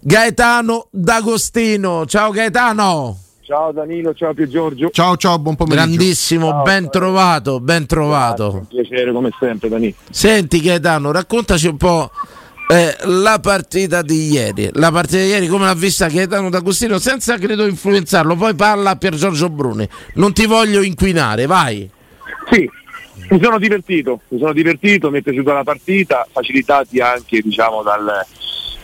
Gaetano D'Agostino. Ciao Gaetano. Ciao Danilo, ciao Pier Giorgio. Ciao ciao, buon pomeriggio. Grandissimo, Ciao, ben trovato, ben trovato. Un piacere come sempre Danilo. Senti Gaetano, raccontaci un po' eh, la partita di ieri. La partita di ieri come l'ha vista Gaetano D'Agostino senza credo influenzarlo. Poi parla Pier Giorgio Bruni. Non ti voglio inquinare, vai. Sì, mi sono divertito, mi sono divertito, mi è piaciuta la partita, facilitati anche diciamo dal,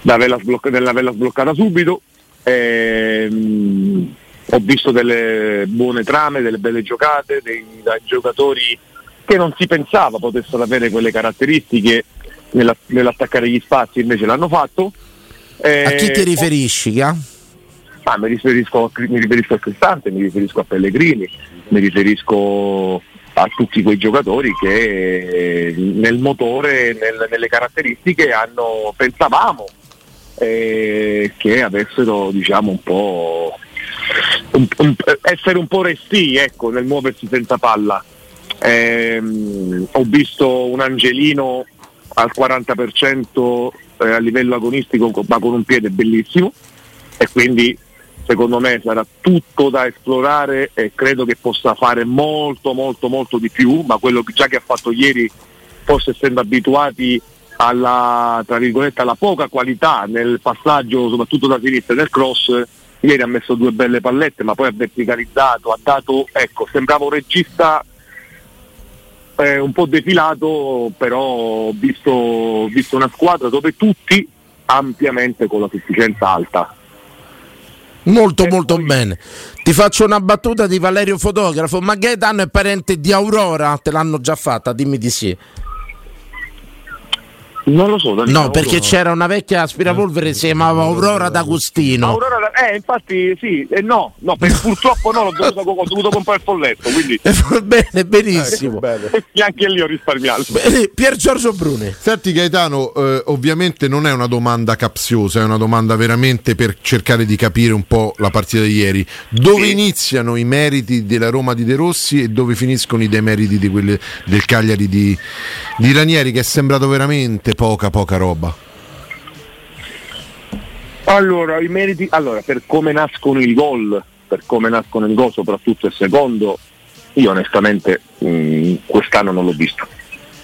dall'averla, sblocca- sbloccata subito. Ehm, ho visto delle buone trame, delle belle giocate, dei, dai giocatori che non si pensava potessero avere quelle caratteristiche nella- nell'attaccare gli spazi, invece l'hanno fatto. A chi ti Eh, riferisci? Ga? Ah, mi, riferisco, mi riferisco a Cristante, mi riferisco a Pellegrini, mi riferisco a tutti quei giocatori che eh, nel motore, nel- nelle caratteristiche hanno, pensavamo eh, che avessero diciamo un po' un- un- essere un po' resti ecco, nel muoversi senza palla. Ehm, ho visto un Angelino al 40% eh, a livello agonistico ma con un piede bellissimo e quindi secondo me sarà tutto da esplorare e credo che possa fare molto molto molto di più, ma quello già che ha fatto ieri, forse essendo abituati alla, tra virgolette, alla poca qualità nel passaggio soprattutto da sinistra nel cross, ieri ha messo due belle pallette ma poi ha verticalizzato, ha dato, ecco, sembrava un regista eh, un po' defilato, però ho visto, visto una squadra dove tutti ampiamente con la sufficienza alta. Molto molto bene. Ti faccio una battuta di Valerio Fotografo. Ma Gaetano è parente di Aurora? Te l'hanno già fatta? Dimmi di sì. Non lo so, No, perché c'era una vecchia aspirapolvere che si chiamava Aurora D'Agostino. Aurora, eh, infatti sì, eh, no, no, per- purtroppo no, l'ho dovuto, ho dovuto comprare il folletto, quindi bene, benissimo. neanche lì ho risparmiato. Bene, Pier Giorgio Bruni. Senti Gaetano, eh, ovviamente non è una domanda capziosa, è una domanda veramente per cercare di capire un po' la partita di ieri. Dove iniziano i meriti della Roma di De Rossi e dove finiscono i demeriti di quelle del Cagliari di, di Ranieri che è sembrato veramente poca poca roba. Allora, i meriti, allora, per come nascono il gol, per come nascono il gol, soprattutto il secondo, io onestamente mh, quest'anno non l'ho visto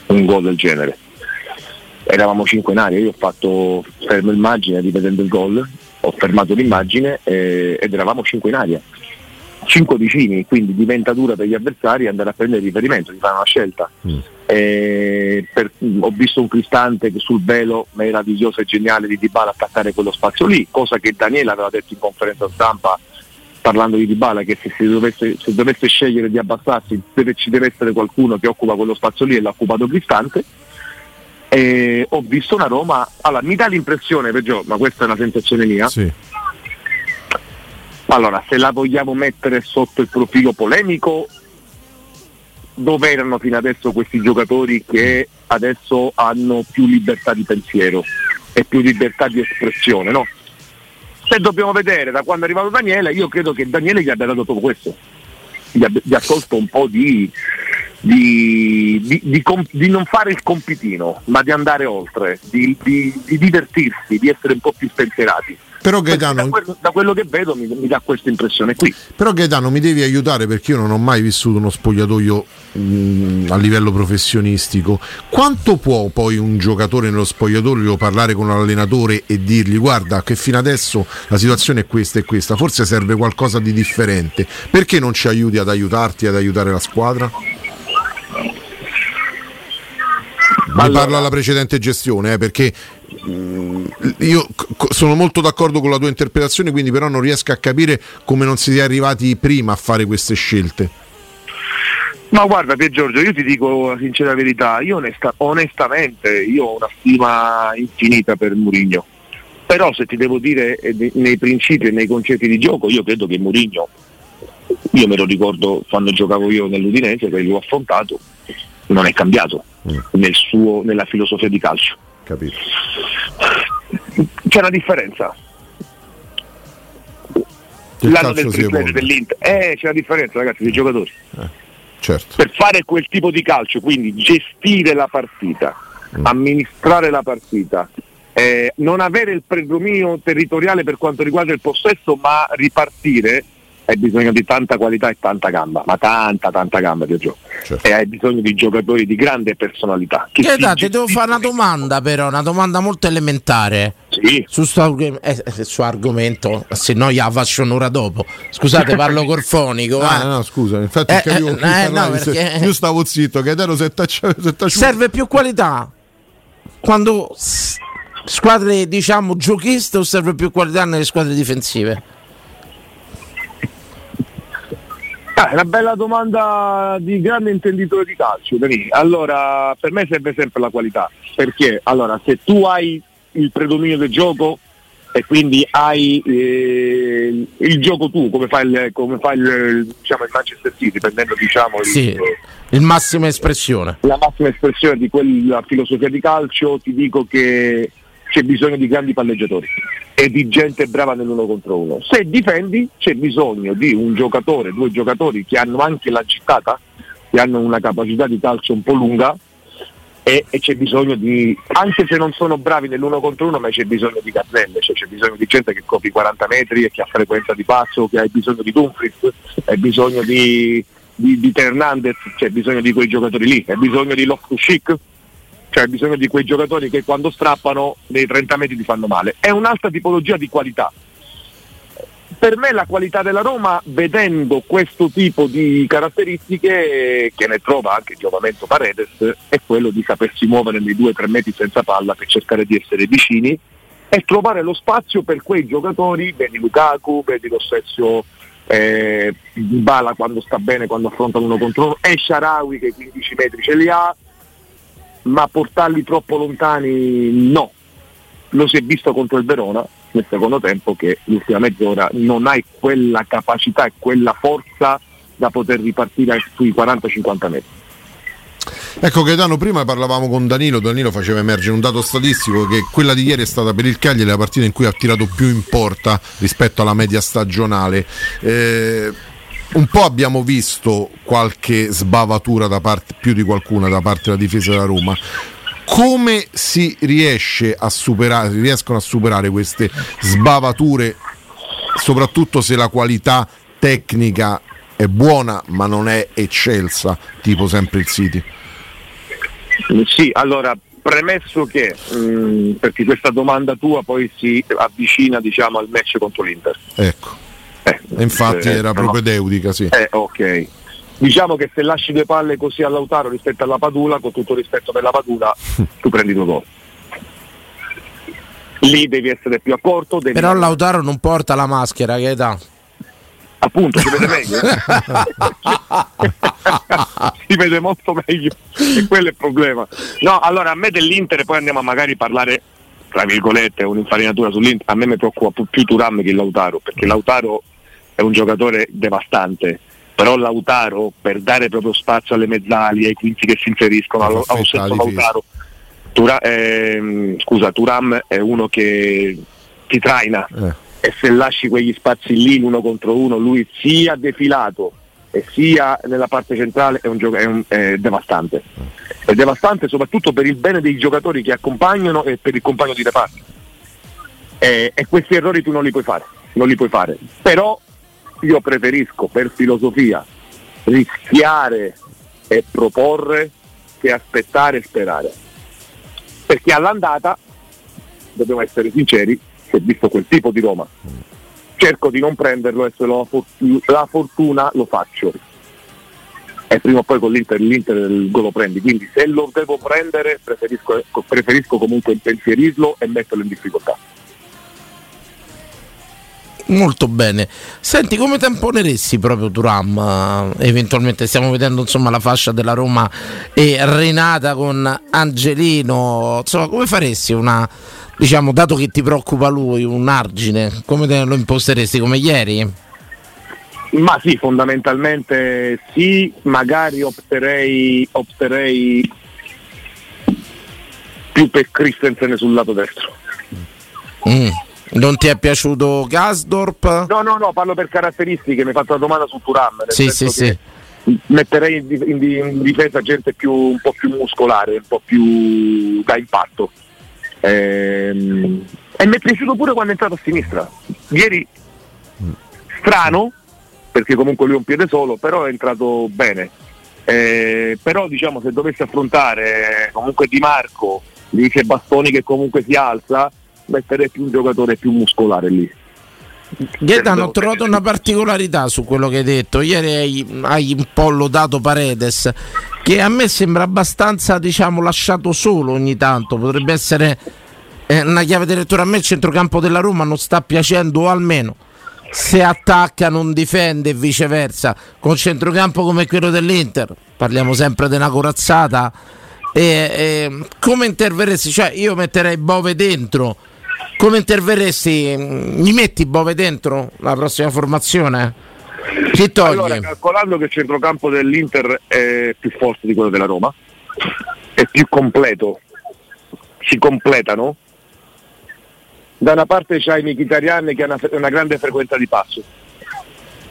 un gol del genere. Eravamo cinque in aria, io ho fatto fermo immagine rivedendo il gol, ho fermato l'immagine eh, ed eravamo cinque in aria. Cinque vicini, quindi diventa dura per gli avversari andare a prendere riferimento, di fare una scelta. Eh, per- ho visto un Cristante che sul velo meraviglioso e geniale di Dybala attaccare quello spazio lì, cosa che Daniele aveva detto in conferenza stampa parlando di Dybala che se, dovesse, se dovesse scegliere di abbassarsi deve- ci deve essere qualcuno che occupa quello spazio lì e l'ha occupato Cristante. E ho visto una Roma, allora mi dà l'impressione, Peggio, ma questa è una sensazione mia, Sì. Allora, se la vogliamo mettere sotto il profilo polemico, dove erano fino adesso questi giocatori che adesso hanno più libertà di pensiero e più libertà di espressione, no? Se dobbiamo vedere da quando è arrivato Daniele, io credo che Daniele gli abbia dato tutto questo. Gli, abbia- gli ha tolto un po' di, di, di- di com- di non fare il compitino, ma di andare oltre, di divertirsi, di essere un po' più spensierati. Però Gaetano, da, quello, da quello che vedo mi, mi, dà questa impressione qui. Però Gaetano mi devi aiutare perché io non ho mai vissuto uno spogliatoio mh, a livello professionistico. Quanto può poi un giocatore nello spogliatoio parlare con l'allenatore e dirgli guarda che fino adesso la situazione è questa e questa, forse serve qualcosa di differente. Perché non ci aiuti ad aiutarti ad aiutare la squadra? Mi allora. parla la precedente gestione, eh, perché Mm, io sono molto d'accordo con la tua interpretazione, quindi però non riesco a capire come non si sia arrivati prima a fare queste scelte. No, guarda Pier Giorgio, io ti dico la sincera verità, io onesta, onestamente io ho una stima infinita per Murigno. Però se ti devo dire eh, nei principi e nei concetti di gioco, io credo che Murigno, io me lo ricordo quando giocavo io nell'Udinese, che l'ho affrontato, non è cambiato mm. nel suo, nella filosofia di calcio capito. C'è una differenza. Il L'anno del triplete dell'Inter. Eh, c'è una differenza ragazzi dei giocatori. Eh, certo. Per fare quel tipo di calcio, quindi gestire la partita, mm. amministrare la partita, eh, non avere il predominio territoriale per quanto riguarda il possesso, ma ripartire hai bisogno di tanta qualità e tanta gamba, ma tanta tanta gamba di gioco. Certo. E hai bisogno di giocatori di grande personalità. Che eh, ti devo fare una domanda però, una domanda molto elementare. Sì. Su questo eh, eh argomento, se no gliela faccio un'ora dopo. Scusate, parlo col fonico. Ah, no, scusa, infatti eh, capivo eh, no, perché... io stavo zitto, che ero se Serve più qualità. Quando squadre diciamo giochiste o serve più qualità nelle squadre difensive? Ah, è una bella domanda di grande intenditore di calcio. Allora, per me serve sempre la qualità, perché allora, se tu hai il predominio del gioco e quindi hai eh, il gioco tu, come fa il, come fa il, diciamo, il Manchester City, prendendo diciamo, sì, il, il massima espressione. La massima espressione di quella filosofia di calcio, ti dico che c'è bisogno di grandi palleggiatori e di gente brava nell'uno contro uno. Se difendi c'è bisogno di un giocatore, due giocatori che hanno anche la gittata, che hanno una capacità di calcio un po' lunga e, e, c'è bisogno di, anche se non sono bravi nell'uno contro uno, ma c'è bisogno di gazzelle, cioè c'è bisogno di gente che copri 40 metri e che ha frequenza di passo, che ha bisogno di Dumfries, hai bisogno di, di, di Hernandez, c'è bisogno di quei giocatori lì, hai bisogno di Loftus-Cheek, cioè hai bisogno di quei giocatori che quando strappano nei 30 metri ti fanno male. È un'altra tipologia di qualità. Per me la qualità della Roma, vedendo questo tipo di caratteristiche, che ne trova anche Giovamento Paredes, è quello di sapersi muovere nei 2-3 metri senza palla per cercare di essere vicini e trovare lo spazio per quei giocatori, vedi Lukaku, vedi lo stesso eh, Bala quando sta bene, quando affronta uno contro uno, e Sharawi che 15 metri ce li ha, ma portarli troppo lontani no. Lo si è visto contro il Verona nel secondo tempo che l'ultima mezz'ora non hai quella capacità e quella forza da poter ripartire sui 40-50 metri. Ecco Gaetano, prima parlavamo con Danilo, Danilo faceva emergere un dato statistico che quella di ieri è stata per il Cagliari la partita in cui ha tirato più in porta rispetto alla media stagionale. Eh, un po' abbiamo visto qualche sbavatura da parte, più di qualcuna da parte della difesa della Roma. Come si riesce a superare, riescono a superare queste sbavature, soprattutto se la qualità tecnica è buona ma non è eccelsa, tipo sempre il City? Sì, allora premesso che, mh, mm, perché questa domanda tua poi si avvicina diciamo, al match contro l'Inter. Ecco infatti eh, era propedeutica, sì. Eh, ok. Diciamo che se lasci due palle così a Lautaro rispetto alla Padula, con tutto rispetto per la Padula, tu prendi due gol. Lì devi essere più accorto. Devi Però Lautaro non porta la maschera, che età? Appunto, si vede meglio. si vede molto meglio e quello è il problema. No, allora a me dell'Inter poi andiamo a magari parlare tra virgolette un'infarinatura sull'Inter, a me mi preoccupa più Turam che Lautaro, perché Lautaro è un giocatore devastante, però Lautaro per dare proprio spazio alle mezzali, ai quinti che si inseriscono, allo, allo stesso Lautaro, Tura, eh, scusa, Turam è uno che ti traina eh. e se lasci quegli spazi lì l'uno contro uno, lui sia defilato e sia nella parte centrale è, un gioco, è, un, è devastante. È devastante soprattutto per il bene dei giocatori che accompagnano e per il compagno di reparto. Eh, e questi errori tu non li puoi fare, non li puoi fare. Però io preferisco per filosofia rischiare e proporre che aspettare e sperare. Perché all'andata, dobbiamo essere sinceri, si è visto quel tipo di Roma. Cerco di non prenderlo e se ho la fortuna lo faccio. E prima o poi con l'Inter, l'Inter lo prendi. Quindi se lo devo prendere preferisco, preferisco comunque impensierirlo e metterlo in difficoltà. Molto bene. Senti, come tamponeresti proprio Turam? Eventualmente stiamo vedendo insomma la fascia della Roma e Renata con Angelino. Insomma, come faresti una diciamo, dato che ti preoccupa lui, un argine, come te lo imposteresti come ieri? Ma sì, fondamentalmente sì, magari opterei, opterei più per Christensen sul lato destro. Mm. Non ti è piaciuto Gasdorp? No, no, no, parlo per caratteristiche, mi hai fatto la domanda su Turam. Sì, sì, sì. Metterei in, in, in, difesa gente più, un po' più muscolare, un po' più da impatto. Ehm, e mi è piaciuto pure quando è entrato a sinistra. Ieri strano, perché comunque lui è un piede solo, però è entrato bene. Eh, però diciamo se dovesse affrontare comunque Di Marco, dice Bastoni che comunque si alza, metterei più un giocatore più muscolare lì. Gaetano, ho trovato una particolarità su quello che hai detto. Ieri hai, hai, un po' lodato Paredes, che a me sembra abbastanza diciamo, lasciato solo ogni tanto. Potrebbe essere eh, una chiave di lettura. A me il centrocampo della Roma non sta piacendo, o almeno se attacca non difende e viceversa. Con centrocampo come quello dell'Inter, parliamo sempre di una corazzata. E, e, come interverresti? Cioè, io metterei Bove dentro come interverresti? Mi metti Bove dentro la prossima formazione? Chi toglie? Allora, calcolando che il centrocampo dell'Inter è più forte di quello della Roma, è più completo, si completano. Da una parte c'hai Mkhitaryan che ha una, una grande frequenza di passo,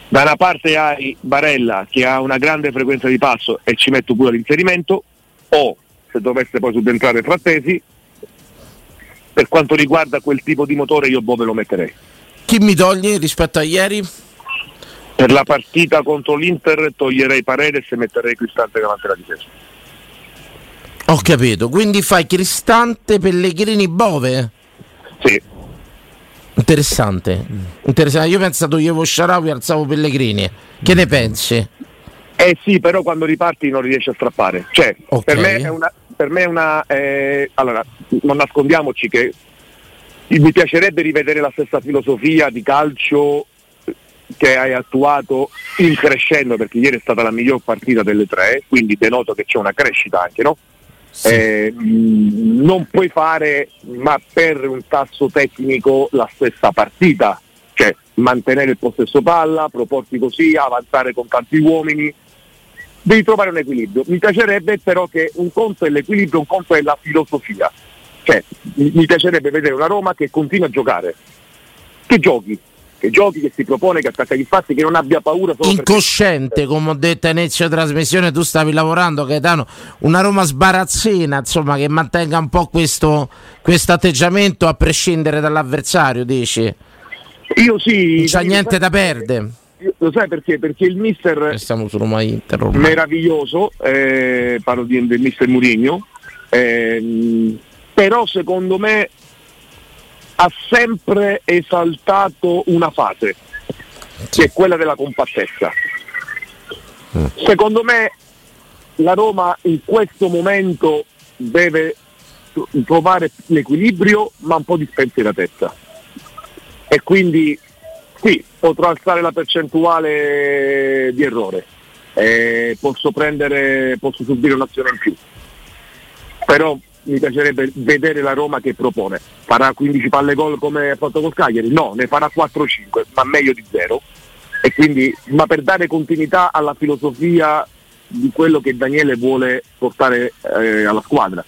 da una parte hai Barella che ha una grande frequenza di passo e ci metto pure l'inserimento, o se dovesse poi subentrare Frattesi, per quanto riguarda quel tipo di motore io Bove lo metterei. Chi mi toglie rispetto a ieri? Per la partita contro l'Inter toglierei Paredes e metterei Cristante davanti alla difesa. Ho capito, quindi fai Cristante, Pellegrini, Bove? Sì. Interessante. Interessante. Io ho pensato Ievo Sharawi alzavo Pellegrini. Che ne pensi? Eh sì, però quando riparti non riesci a strappare. Cioè, okay. per me è una, per me è una eh, allora non nascondiamoci che mi piacerebbe rivedere la stessa filosofia di calcio che hai attuato in crescendo perché ieri è stata la miglior partita delle tre quindi denoto che c'è una crescita anche no? Sì. Eh, non puoi fare ma per un tasso tecnico la stessa partita cioè mantenere il possesso palla proporti così avanzare con tanti uomini devi trovare un equilibrio. Mi piacerebbe però che un conto è l'equilibrio, un conto è la filosofia. Cioè, mi piacerebbe vedere una Roma che continua a giocare, che giochi, che giochi, che si propone, che attacca gli spazi, che non abbia paura. Incosciente, perché... come ho detto a inizio trasmissione, tu stavi lavorando, Gaetano, una Roma sbarazzina, insomma, che mantenga un po' questo atteggiamento a prescindere dall'avversario, dici? Io sì. Non c'è niente da perdere lo sai perché? Perché il mister ormai. meraviglioso, eh, parlo di, del mister Murigno, eh, però secondo me ha sempre esaltato una fase, che è quella della compattezza. Mm. Secondo me la Roma in questo momento deve trovare l'equilibrio ma un po' di spensieratezza e quindi sì, potrò alzare la percentuale di errore, eh, posso, prendere, posso subire un'azione in più, però mi piacerebbe vedere la Roma che propone. Farà 15 palle gol come ha fatto col Cagliari? No, ne farà 4-5, ma meglio di zero. E quindi, ma per dare continuità alla filosofia di quello che Daniele vuole portare eh, alla squadra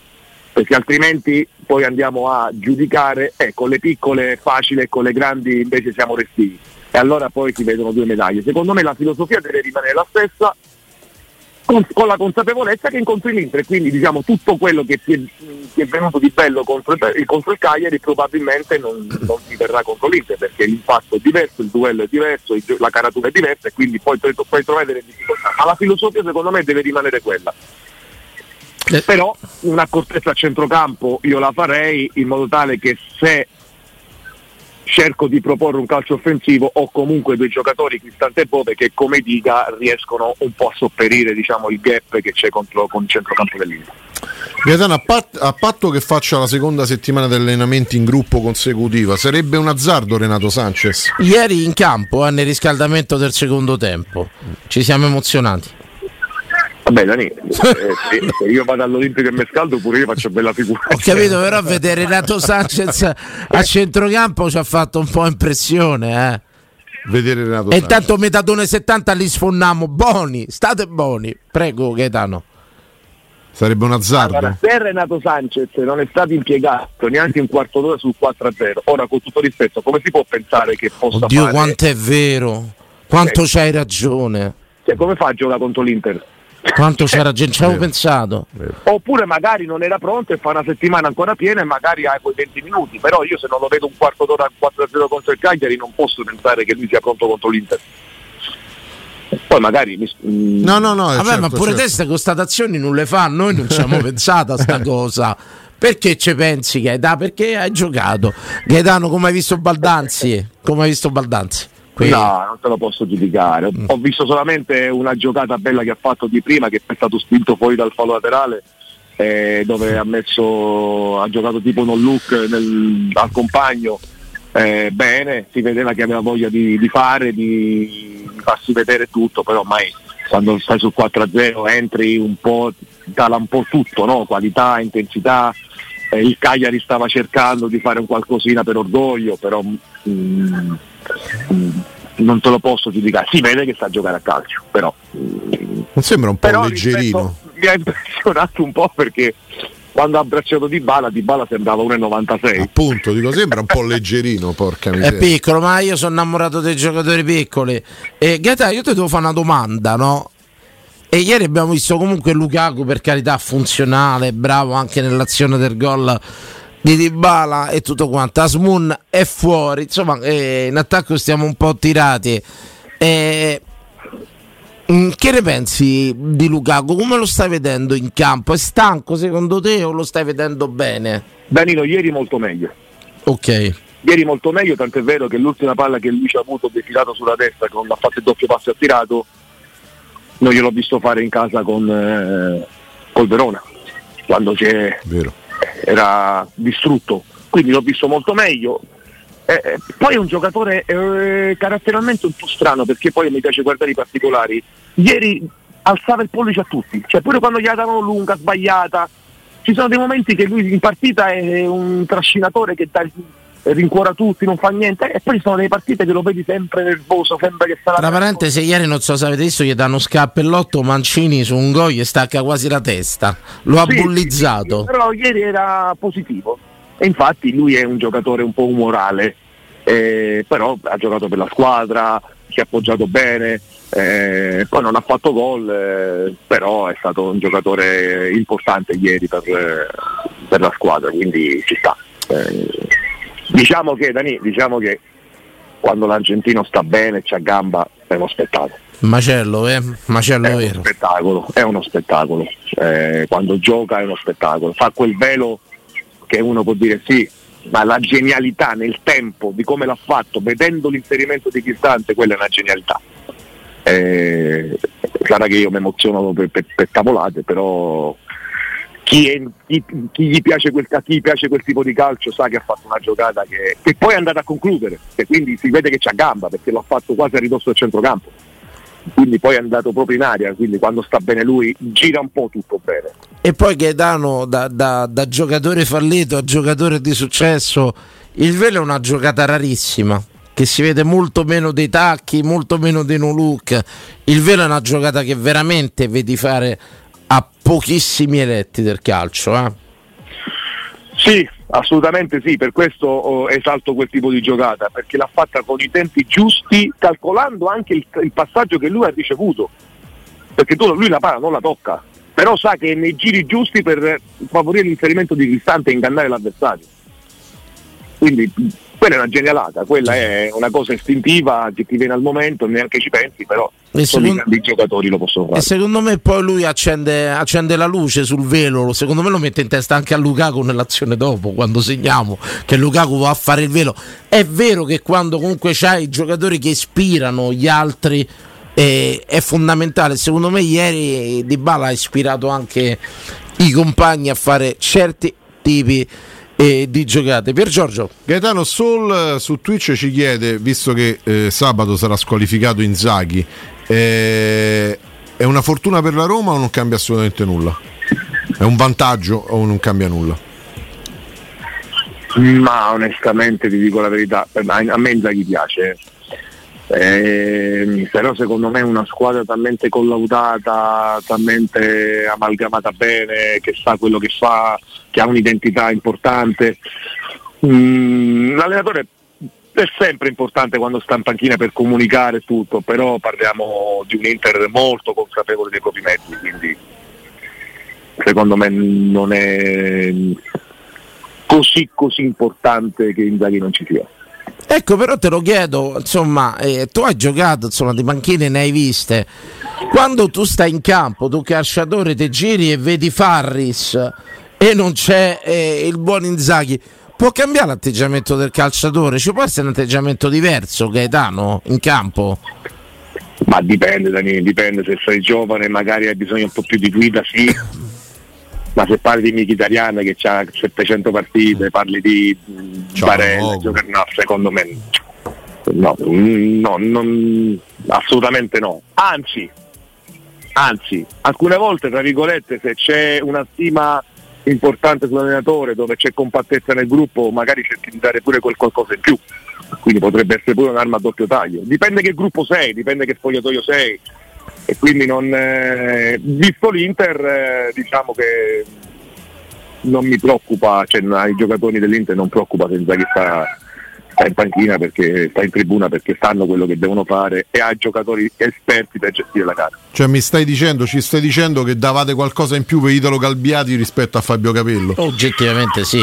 perché altrimenti poi andiamo a giudicare, eh, con le piccole è facile e con le grandi invece siamo restivi. E allora poi si vedono due medaglie. Secondo me la filosofia deve rimanere la stessa, con, con, la consapevolezza che incontri l'Inter, quindi diciamo tutto quello che ti è, ti è venuto di bello contro, contro, il Cagliari probabilmente non, non ti verrà contro l'Inter perché l'impatto è diverso, il duello è diverso, il, la caratura è diversa e quindi poi puoi trovare delle difficoltà. Ma la filosofia secondo me deve rimanere quella. Eh. Però un'accortezza a centrocampo io la farei in modo tale che se cerco di proporre un calcio offensivo ho comunque due giocatori, Cristante e Bove, che come dica riescono un po' a sopperire diciamo, il gap che c'è contro, con il centrocampo dell'Inter. Gaetano, a, pat- a, patto che faccia la seconda settimana di allenamenti in gruppo consecutiva, sarebbe un azzardo Renato Sanchez? Ieri in campo, eh, nel riscaldamento del secondo tempo, ci siamo emozionati. Vabbè Dani, eh, se, io vado all'Olimpico e mi scaldo pure io faccio bella figura. Ho capito, però vedere Renato Sanchez a centrocampo ci ha fatto un po' impressione, eh. Vedere Renato E intanto metadone 70 li sfonniamo, buoni, state buoni. Prego Gaetano. Sarebbe un azzardo. Allora, se Renato Sanchez non è stato impiegato neanche un quarto d'ora sul 4-0, ora con tutto rispetto, come si può pensare che possa Oddio, fare... quanto è vero, quanto eh. c'hai ragione. Cioè, come fa a giocare contro l'Inter? Quanto c'era gente, ci avevo pensato. Oppure magari non era pronto e fa una settimana ancora piena e magari hai quei 20 minuti, però io se non lo vedo un quarto d'ora 4-0 contro il Cagliari non posso pensare che lui sia pronto contro l'Inter. Poi magari mi... Mm. No, no, no. Vabbè, certo, ma pure certo. queste constatazioni non le fa, noi non ci abbiamo pensato a sta cosa. Perché ci pensi Gaetano? Perché hai giocato. Gaetano, come hai visto Baldanzi? Come hai visto Baldanzi? Quindi... No, non te lo posso giudicare. Mm. Ho visto solamente una giocata bella che ha fatto di prima, che è stato spinto fuori dal fallo laterale, eh, dove ha messo, ha giocato tipo non look nel, al compagno. Eh, bene, si vedeva che aveva voglia di, di fare, di, di, farsi vedere tutto, però mai quando stai sul 4-0 entri un po', cala un po' tutto, no? qualità, intensità. Eh, il Cagliari stava cercando di fare un qualcosina per orgoglio, però mm, non te lo posso giudicare. Si vede che sta a giocare a calcio, però. Non sembra un po' leggerino. Rispetto, mi ha impressionato un po' perché quando ha abbracciato Di Bala, Di Bala sembrava 1,96. Appunto, dico, sembra un po' leggerino, porca miseria. È piccolo, ma io sono innamorato dei giocatori piccoli. E Gaeta, io ti devo fare una domanda, no? E ieri abbiamo visto comunque Lukaku, per carità, funzionale, bravo anche nell'azione del gol di Dybala e tutto quanto. Asmun è fuori, insomma, eh, in attacco stiamo un po' tirati. Eh, che ne pensi di Lukaku? Come lo stai vedendo in campo? È stanco secondo te o lo stai vedendo bene? Danilo, ieri molto meglio. Ok. Ieri molto meglio, tant'è vero che l'ultima palla che lui ci ha avuto defilato sulla destra, che non ha fatto il doppio passo e ha tirato, non gliel'ho visto fare in casa con eh, col Verona, quando c'è, Vero era distrutto, quindi l'ho visto molto meglio. Eh, eh, poi è un giocatore eh, caratterialmente un po' strano perché poi mi piace guardare i particolari. Ieri alzava il pollice a tutti, cioè pure quando gli davano lunga, sbagliata. Ci sono dei momenti che lui in partita è un trascinatore che dà rincuora tutti, non fa niente. E poi ci sono delle partite che lo vedi sempre nervoso, sembra che sta Tra parentesi, ieri non so se avete visto, gli danno scappellotto Mancini su un gol e stacca quasi la testa. Lo ha sì, bullizzato. Sì, però ieri era positivo. E infatti lui è un giocatore un po' umorale, eh, però ha giocato per la squadra, si è appoggiato bene, eh, poi non ha fatto gol, eh, però è stato un giocatore importante ieri per, per la squadra, quindi ci sta. Eh, Diciamo che, Dani, diciamo che quando l'argentino sta bene, c'ha gamba, è uno spettacolo. Macello, eh? Macello è vero. Uno spettacolo, è uno spettacolo. Eh, quando gioca è uno spettacolo. Fa quel velo che uno può dire sì, ma la genialità nel tempo di come l'ha fatto, vedendo l'inserimento di Cristante, quella è una genialità. Eh, sarà che io mi emoziono per, per, per tavolate, però chi, è, chi, chi, gli piace quel, chi, piace quel, tipo di calcio sa che ha fatto una giocata che, che poi è andata a concludere e quindi si vede che c'ha gamba perché l'ha fatto quasi a ridosso del centrocampo. Quindi poi è andato proprio in aria quindi quando sta bene lui gira un po' tutto bene. E poi Gaetano da, da, da giocatore fallito a giocatore di successo il velo è una giocata rarissima che si vede molto meno dei tacchi molto meno dei no look. Il velo è una giocata che veramente vedi fare a pochissimi eletti del calcio. Eh? Sì, assolutamente sì, per questo oh, esalto quel tipo di giocata, perché l'ha fatta con i tempi giusti, calcolando anche il, il passaggio che lui ha ricevuto. perché tu, lui la palla non la tocca, però sa che è nei giri giusti per favorire l'inserimento di Cristante e ingannare l'avversario. Quindi quella è una genialata, quella è una cosa istintiva che ti viene al momento, neanche ci pensi, però E solo i secondo- grandi giocatori lo possono fare. E secondo me poi lui accende, accende la luce sul velo, secondo me lo mette in testa anche a Lukaku nell'azione dopo, quando segniamo che Lukaku va a fare il velo. È vero che quando comunque c'hai i giocatori che ispirano gli altri eh, è fondamentale, secondo me ieri Di Bala ha ispirato anche i compagni a fare certi tipi eh, di giocate. Pier Giorgio, Gaetano Sol eh, su Twitch ci chiede, visto che eh, sabato sarà squalificato Inzaghi, eh, è una fortuna per la Roma o non cambia assolutamente nulla? È un vantaggio o non cambia nulla? Ma onestamente ti dico la verità, per- a a me Inzaghi piace. Ehm, però secondo me è una squadra talmente collaudata, talmente amalgamata bene, che sa quello che fa, che ha un'identità importante. Mm, l'allenatore è sempre importante quando sta in panchina per comunicare tutto, però parliamo di un Inter molto consapevole dei propri mezzi, quindi secondo me non è così così importante che Inzaghi non ci sia. Ecco, però te lo chiedo, insomma, eh, tu hai giocato, insomma, di panchine ne hai viste. Quando tu stai in campo, tu calciatore, te giri e vedi Farris e non c'è eh, il buon Inzaghi, può cambiare l'atteggiamento del calciatore? Ci può essere un atteggiamento diverso, Gaetano, in campo? Ma dipende Dani, dipende se sei giovane magari hai bisogno un po' più di guida, sì. Ma se parli di Mkhitaryan che ha 700 partite, parli di mm, Barella, no, secondo me no, mm, no, non- assolutamente no. Anzi, anzi, alcune volte, tra virgolette, se c'è una stima importante sull'allenatore dove c'è compattezza nel gruppo, magari cerchi di dare pure quel qualcosa in più. Quindi potrebbe essere pure un'arma a doppio taglio. Dipende che gruppo sei, dipende che spogliatoio sei. E quindi non, eh, visto l'Inter, eh, diciamo che non mi preoccupa, cioè ai giocatori dell'Inter non preoccupa se Inzaghi sta, sta in panchina perché sta in tribuna perché sanno quello che devono fare e ha giocatori esperti per gestire la gara. Cioè mi stai dicendo, ci stai dicendo che davate qualcosa in più per Italo Galbiati rispetto a Fabio Capello? Oggettivamente sì.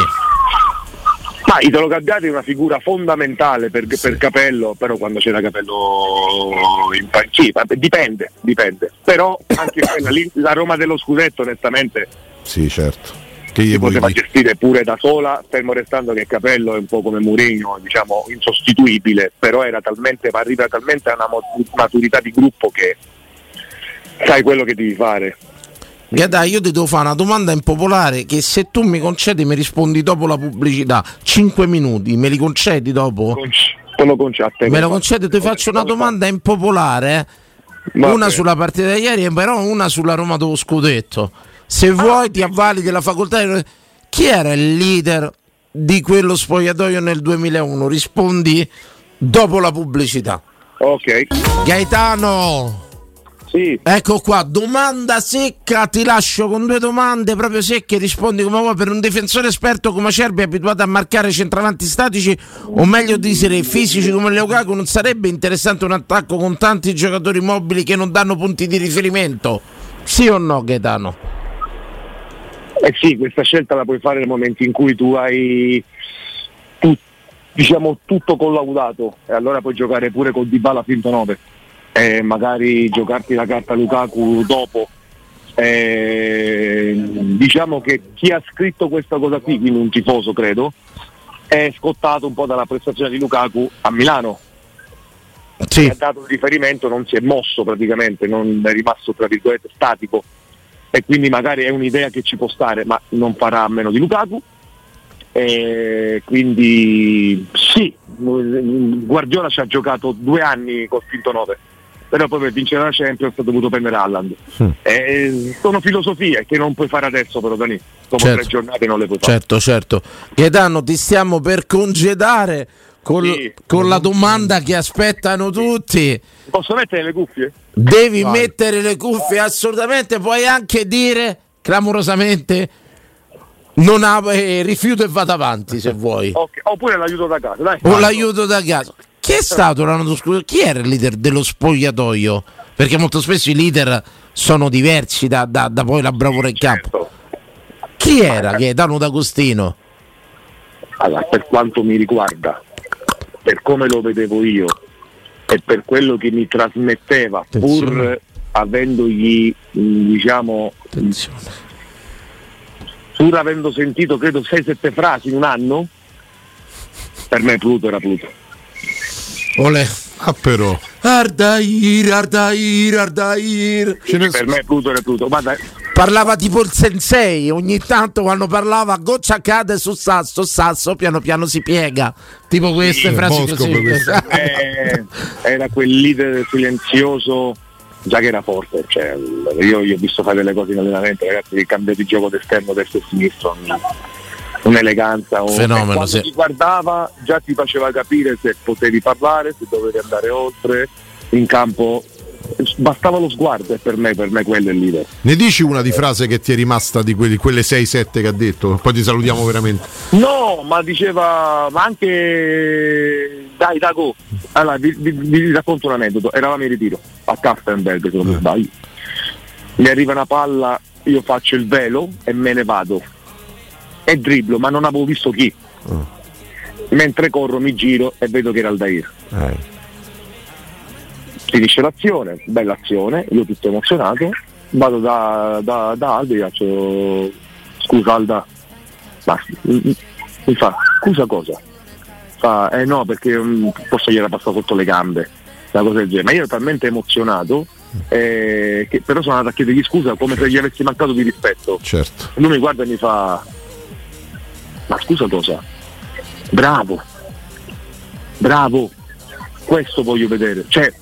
Ma Italo Gabbiati è una figura fondamentale per, per Capello, però quando c'era Capello in panchina, dipende, dipende. Però anche quella lì, la Roma dello scudetto onestamente Sì, certo. Che gli si poteva dire? gestire pure da sola, fermo restando che Capello è un po' come Mourinho, diciamo insostituibile, però era talmente, arriva talmente a una maturità di gruppo che sai quello che devi fare. Gaetano, io ti devo fare una domanda impopolare che se tu mi concedi mi rispondi dopo la pubblicità. 5 minuti, me li concedi dopo? Conc- te lo concedo. Me lo concedi, ti faccio una domanda impopolare. eh. Una sulla partita di ieri, però una sulla Roma dello scudetto. Se vuoi ti avvali della facoltà di... Chi era il leader di quello spogliatoio nel 2001? Rispondi dopo la pubblicità. Ok, Gaetano, sì, ecco qua, domanda secca, ti lascio con due domande proprio secche, rispondi come vuoi per un difensore esperto come Cerbi abituato a marcare centravanti statici o meglio dire fisici come Leocaco non sarebbe interessante un attacco con tanti giocatori mobili che non danno punti di riferimento? Sì o no Gaetano? Eh sì, questa scelta la puoi fare nel momento in cui tu hai tu- diciamo, tutto collaudato e allora puoi giocare pure con Dybala finto 9 e magari giocarti la carta Lukaku dopo. Eh, diciamo che chi ha scritto questa cosa qui, quindi un tifoso credo, è scottato un po' dalla prestazione di Lukaku a Milano. Sì. ha dato il riferimento, non si è mosso praticamente, non è rimasto tra virgolette statico e quindi magari è un'idea che ci può stare, ma non farà a meno di Lukaku. E quindi sì, Guardiola ci ha giocato due anni col finto 9, però poi per vincere la Champions ha dovuto prendere Haaland. Eh, sono filosofie che non puoi fare adesso però Dani, dopo Certo. tre giornate non le puoi fare. Certo, certo. Gaetano, ti stiamo per congedare con, Sì. con la domanda che aspettano tutti. Posso mettere le cuffie? Devi mettere le cuffie assolutamente, puoi anche dire clamorosamente non ha, eh, rifiuto e vado avanti se vuoi. Ok, Oppure l'aiuto da casa, dai. O l'aiuto da casa. Chi è stato l'anno scorso? Chi era il leader dello spogliatoio? perché molto spesso i leader sono diversi da, da, da poi la bravura in campo. Certo. Chi era Gaetano D'Agostino? Allora, per quanto mi riguarda, per come lo vedevo io e per quello che mi trasmetteva, Attenzione. pur avendogli, diciamo, Attenzione. pur avendo sentito credo 6-7 frasi in un anno, per me Pluto era Pluto. Olè. Ah, però. Ardair, Ardair, Ardair. Ne- Per me Pluto era Pluto. Guarda, Parlava tipo il sensei, ogni tanto quando parlava goccia cade sul sasso, sasso piano piano si piega. Tipo queste Sì, frasi così. per questo. eh, era quel leader silenzioso già che era forte cioè, io gli ho visto fare delle cose in allenamento ragazzi che cambia di gioco d'esterno destro e sinistro un- un'eleganza un... Fenomeno, e sì. ti guardava già ti faceva capire se potevi parlare se dovevi andare oltre in campo bastava lo sguardo e per me, per me quello è il leader Ne dici una di frase che ti è rimasta di quelli- quelle 6-7 che ha detto? Poi ti salutiamo veramente. No, ma diceva, ma anche dai Dago. Allora, vi, vi- vi racconto un aneddoto, eravamo in ritiro a Kaffenberg se non mi sbaglio. Mi arriva una palla, io faccio il velo e me ne vado. E dribblo, ma non avevo visto chi. Mentre corro mi giro e vedo che era Aldair. Finisce l'azione, bella azione, io tutto emozionato, vado da, da, da Aldo e faccio scusa Alda, ma mi mi fa, scusa cosa? Fa, eh no, perché mm, forse gli era passato sotto le gambe, una cosa del genere. Ma io ero talmente emozionato eh, che però sono andato a chiedergli scusa come se gli avessi mancato di rispetto. Certo. Lui mi guarda e mi fa, ma scusa cosa? Bravo, bravo, questo voglio vedere. Cioè,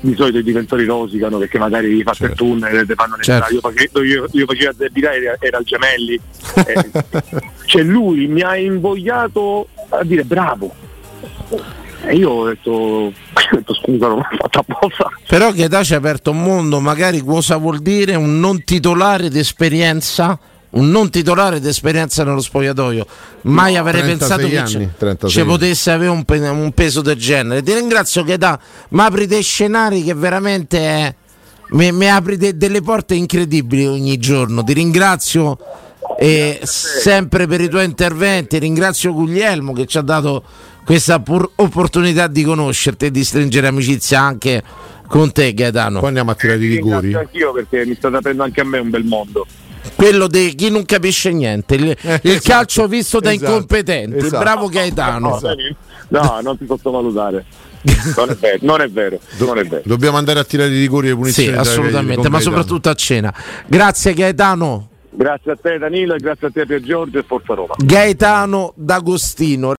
di solito i difensori rosicano perché magari gli fa per Certo. tunnel e ti fanno Certo. Io facevo, io, io facevo a debitare era, era il gemelli. Eh, cioè lui mi ha invogliato a dire bravo. E io ho detto, ho detto scusa, non l'ho fatto apposta. Però Gaetà ci ha aperto un mondo, magari cosa vuol dire un non titolare di esperienza? Un non titolare di esperienza nello spogliatoio. Mai avrei 36 pensato che anni, ci- 36. ci potesse avere un, pe- un peso del genere. Ti ringrazio Gaetà, mi apri dei scenari che veramente eh, mi, mi apri de- delle porte incredibili ogni giorno. Ti ringrazio eh, sempre per i tuoi interventi, ringrazio Guglielmo che ci ha dato questa pur- opportunità di conoscerti e di stringere amicizia anche con te Gaetano. Poi andiamo a tirare i rigori. Ringrazio anch'io perché mi state aprendo anche a me un bel mondo. Quello di chi non capisce niente, il, il esatto, calcio visto da esatto, incompetenti. esatto. Bravo Gaetano. No, non ti sottovalutare. Non è vero, non è vero, non è vero. Dobbiamo andare a tirare i rigori e le punizioni. Sì, assolutamente, ma soprattutto a cena. Grazie Gaetano. Grazie a te Danilo e grazie a te Pier Giorgio e Forza Roma. Gaetano D'Agostino.